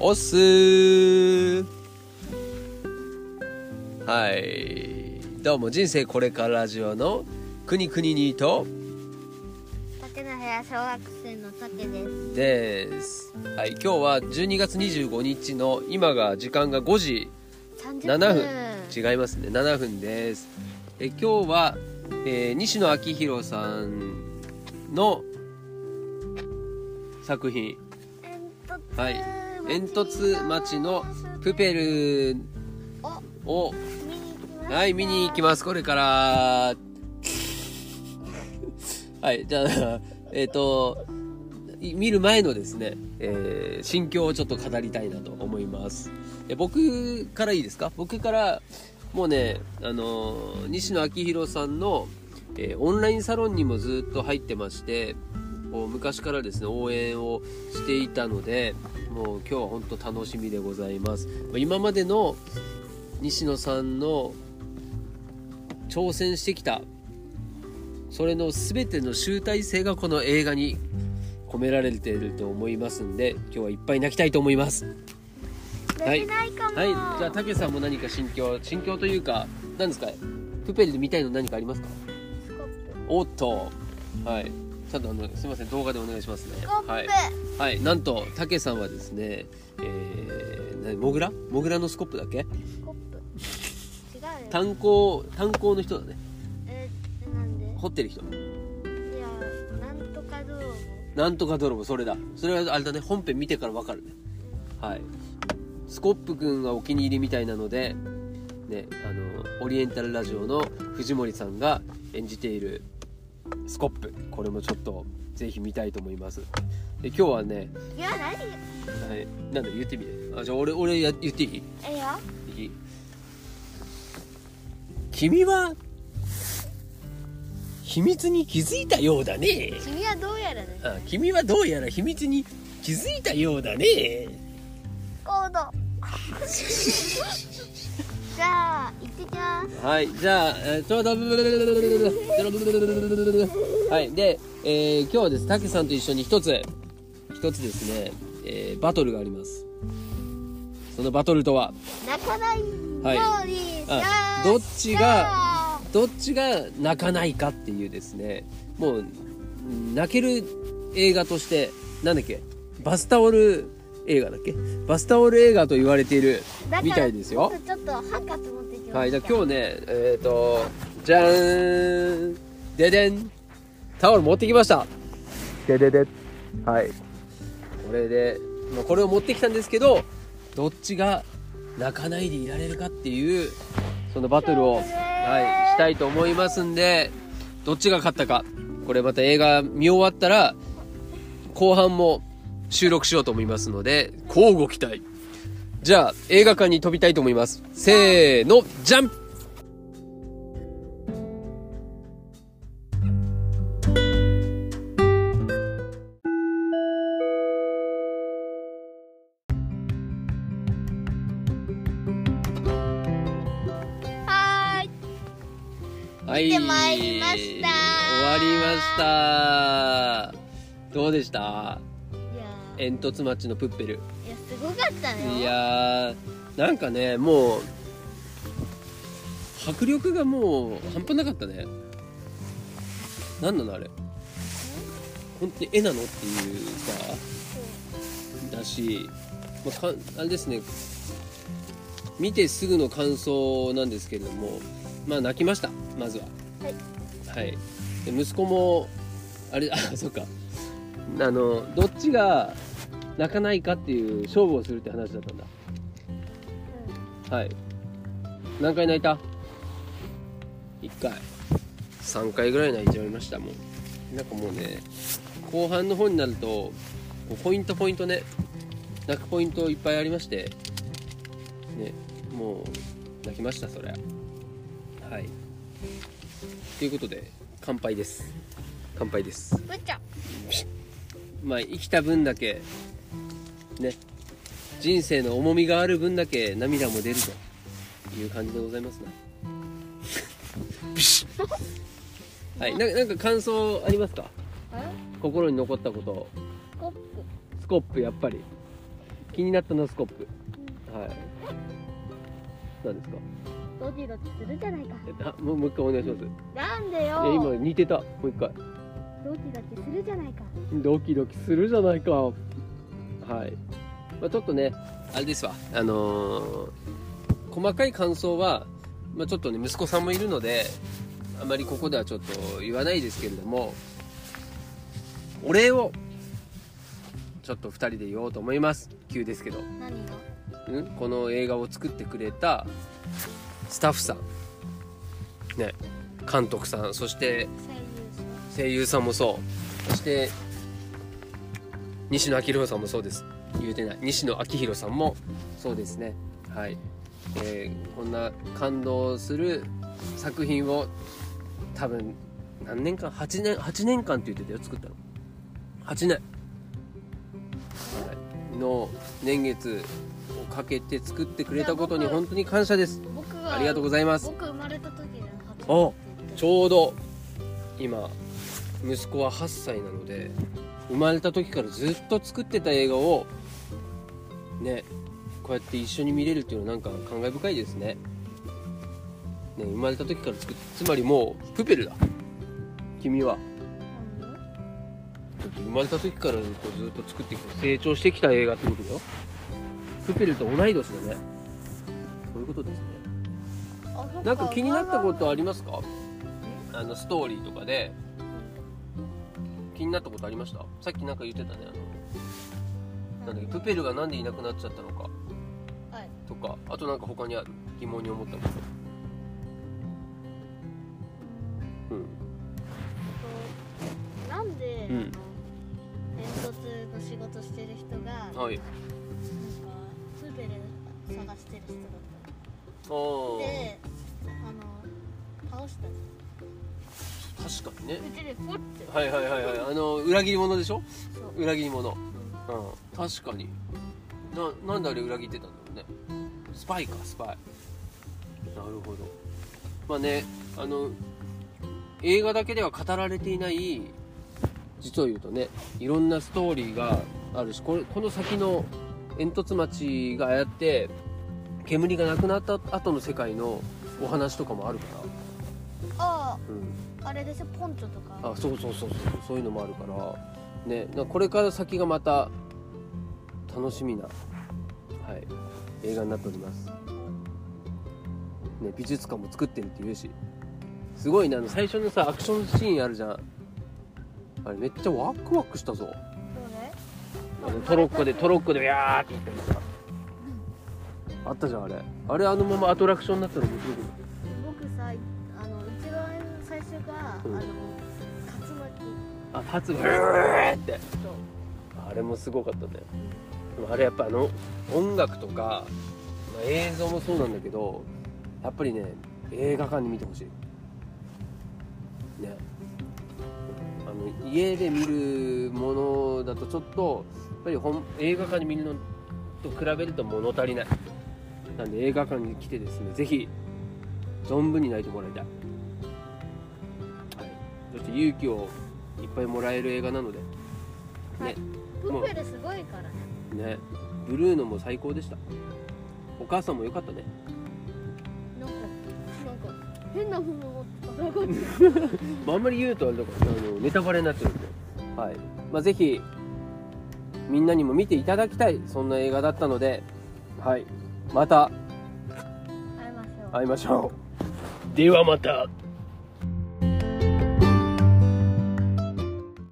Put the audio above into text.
おっす。ーはい。どうも人生これからラジオのくにくににと。竹の部屋小学生の竹です。です。はい今日は12月25日の今が時間が5時30 7分。違いますね。7分です。え今日は、えー西野昭弘さんの作品。はい煙突町のプペルをはい見に行きます。これから。はいじゃあえっ、とい見る前のですね、えー心境をちょっと語りたいなと思います。え僕からいいですか？僕からもうねあのー西野昭弘さんの、えーオンラインサロンにもずっと入ってましてこう昔からですね応援をしていたのでもう今日は本当楽しみでございます。まあ今までの西野さんの挑戦してきたそれの全ての集大成がこの映画に込められていると思いますんで今日はいっぱい泣きたいと思います。はい。できないかも、はい。じゃあたけさんも何か心境心境というか何ですか？プペルで見たいの何かありますか？おっと。はいちゃんとあのすいません動画でお願いしますね。スコップ、はい、はい、なんとたけさんはですねえー、何モグラモグラのスコップだっけ？スコップ。違うよ。炭鉱炭鉱の人だね。えなんで？掘ってる人。いやなんとか泥棒なんとか泥棒それだ。それはあれだね。本編見てから分かるね。はい。スコップくんがお気に入りみたいなのでねあのオリエンタルラジオの藤森さんが演じているスコップ。これもちょっとぜひ見たいと思います。で今日はね、いや何？はい、なんだ言ってみて。あじゃあ俺俺や言っていい？えよ。いい？君は秘密に気づいたようだね。君はどうやらね。あ君はどうやら秘密に気づいたようだね。コードじゃあ行ってきます。はいじゃあ、えーちょうどはいで、えー今日はですたけさんと一緒に一つ一つですね、えーバトルがありますそのバトルとは泣かないはいあどっちがどっちが泣かないかっていうですねもう泣ける映画としてなんだっけバスタオル映画だっけ？バスタオル映画と言われているみたいですよ。ちょっとハンカチ持ってきました。はいじゃあ今日ねえっ、とじゃーんででん。タオル持ってきました。ででではい。これで、まあ、これを持ってきたんですけどどっちが泣かないでいられるかっていうそのバトルを、はい、したいと思いますんでどっちが勝ったか。これまた映画見終わったら後半も収録しようと思いますので交互期待。じゃあ映画館に飛びたいと思います。せーのじゃんはーい。はい。見てまいりました。終わりました。どうでした？煙突町のプッペル。いやすごかったよ。いやーなんかねもう迫力がもう半端なかったね。何なのあれ。本当に絵なのっていうさだし、まあ、かあれですね。見てすぐの感想なんですけれどもまあ泣きましたまずは。はい。はい。で息子もあれあそっか。あのどっちが泣かないかっていう勝負をするって話だったんだ。はい。何回泣いた？1回。3回ぐらい泣いちゃいましたもんなんかもうね後半の方になるとポイントポイントね泣くポイントいっぱいありましてねもう泣きましたそれはい。ということで乾杯です。乾杯です。まあ生きた分だけね。人生の重みがある分だけ涙も出るという感じでございますな。ビシッ。はい。ななんか感想ありますか？え？心に残ったこと。スコップ。スコップやっぱり。気になったのはスコップ。はい。何ですか？ドキドキするじゃないか。あもうもう一回お願いします。なんでよ。今似てた。もう一回。ドキドキするじゃないか。ドキドキするじゃないかはい、まあ、ちょっとねあれですわ。あのー細かい感想は、まあ、ちょっとね息子さんもいるのであまりここではちょっと言わないですけれどもお礼をちょっと2人で言おうと思います。急ですけど、ん、この映画を作ってくれたスタッフさん。ね。監督さん。そして声優さんもそう。そして西野昭弘さんもそうです。言うてない。西野昭弘さんもそうですね。はい、えーこんな感動する作品を多分何年間？8年8年間って言ってたよ。作ったの。8年、はい、の年月をかけて作ってくれたことに本当に感謝です。ありがとうございます。僕生まれた時で初おめてちょうど今息子は8歳なので生まれた時からずっと作ってた映画をねこうやって一緒に見れるっていうのはなんか感慨深いですね。ね生まれた時から作っつまりもうプペルだ。君は。生まれた時からこうずっと作ってきて成長してきた映画ってことだよ。プペルと同い年だね。そういうことですね。なんか気になったことありますか？あのストーリーとかで気になったことありました？さっきなんか言ってたねあのなんだっけプペルがなんでいなくなっちゃったのか。はい。とかあとなんか他にある疑問に思ったこと。うん。えっとなんで、うん。煙突の仕事してる人がなんかはいプーペル探してる人だったであの倒したの。あ確かにね。うちでポッて。はいはいはいはい。あの裏切り者でしょ？そう。裏切り者。うん。うん。確かに。ななんであれ裏切ってたんだろうね。スパイかスパイ。なるほど。まあねあの映画だけでは語られていない実を言うとねいろんなストーリーがあるしこれこの先の煙突町がああやって煙がなくなった後の世界のお話とかもあるから、あ。うん、ああれでしょポンチョとか。あそうそうそうそうそういうのもあるから。ねなこれから先がまた楽しみな、はい、映画になっております、ね、美術館も作ってるっていうし。すごいねあの最初のさアクションシーンあるじゃん。あれめっちゃワクワクしたぞ。あのトロッコでトロッコでビャーって言ったりさ。あったじゃんあれ。あれあのままアトラクションになったら面白くない？うん。あの竜巻。あ立つブーって。とあれもすごかったね。でもあれやっぱあの音楽とか、まあ、映像もそうなんだけどやっぱりね映画館に見てほしい。ね。あの家で見るものだとちょっとやっぱり本映画館に見るのと比べると物足りない。なんで映画館に来てですねぜひ存分に泣いてもらいたい、そして勇気をいっぱいもらえる映画なので。はい。プーペルすごいからね。ね。ブルーノも最高でした。お母さんも良かったね。なんかなんか変なもの持ってた。まあ、あんまり言うとあれだからあのネタバレになっちゃうんで、はい。まあ、ぜひみんなにも見ていただきたいそんな映画だったので、はい、また。会いましょう。会いましょう。ではまた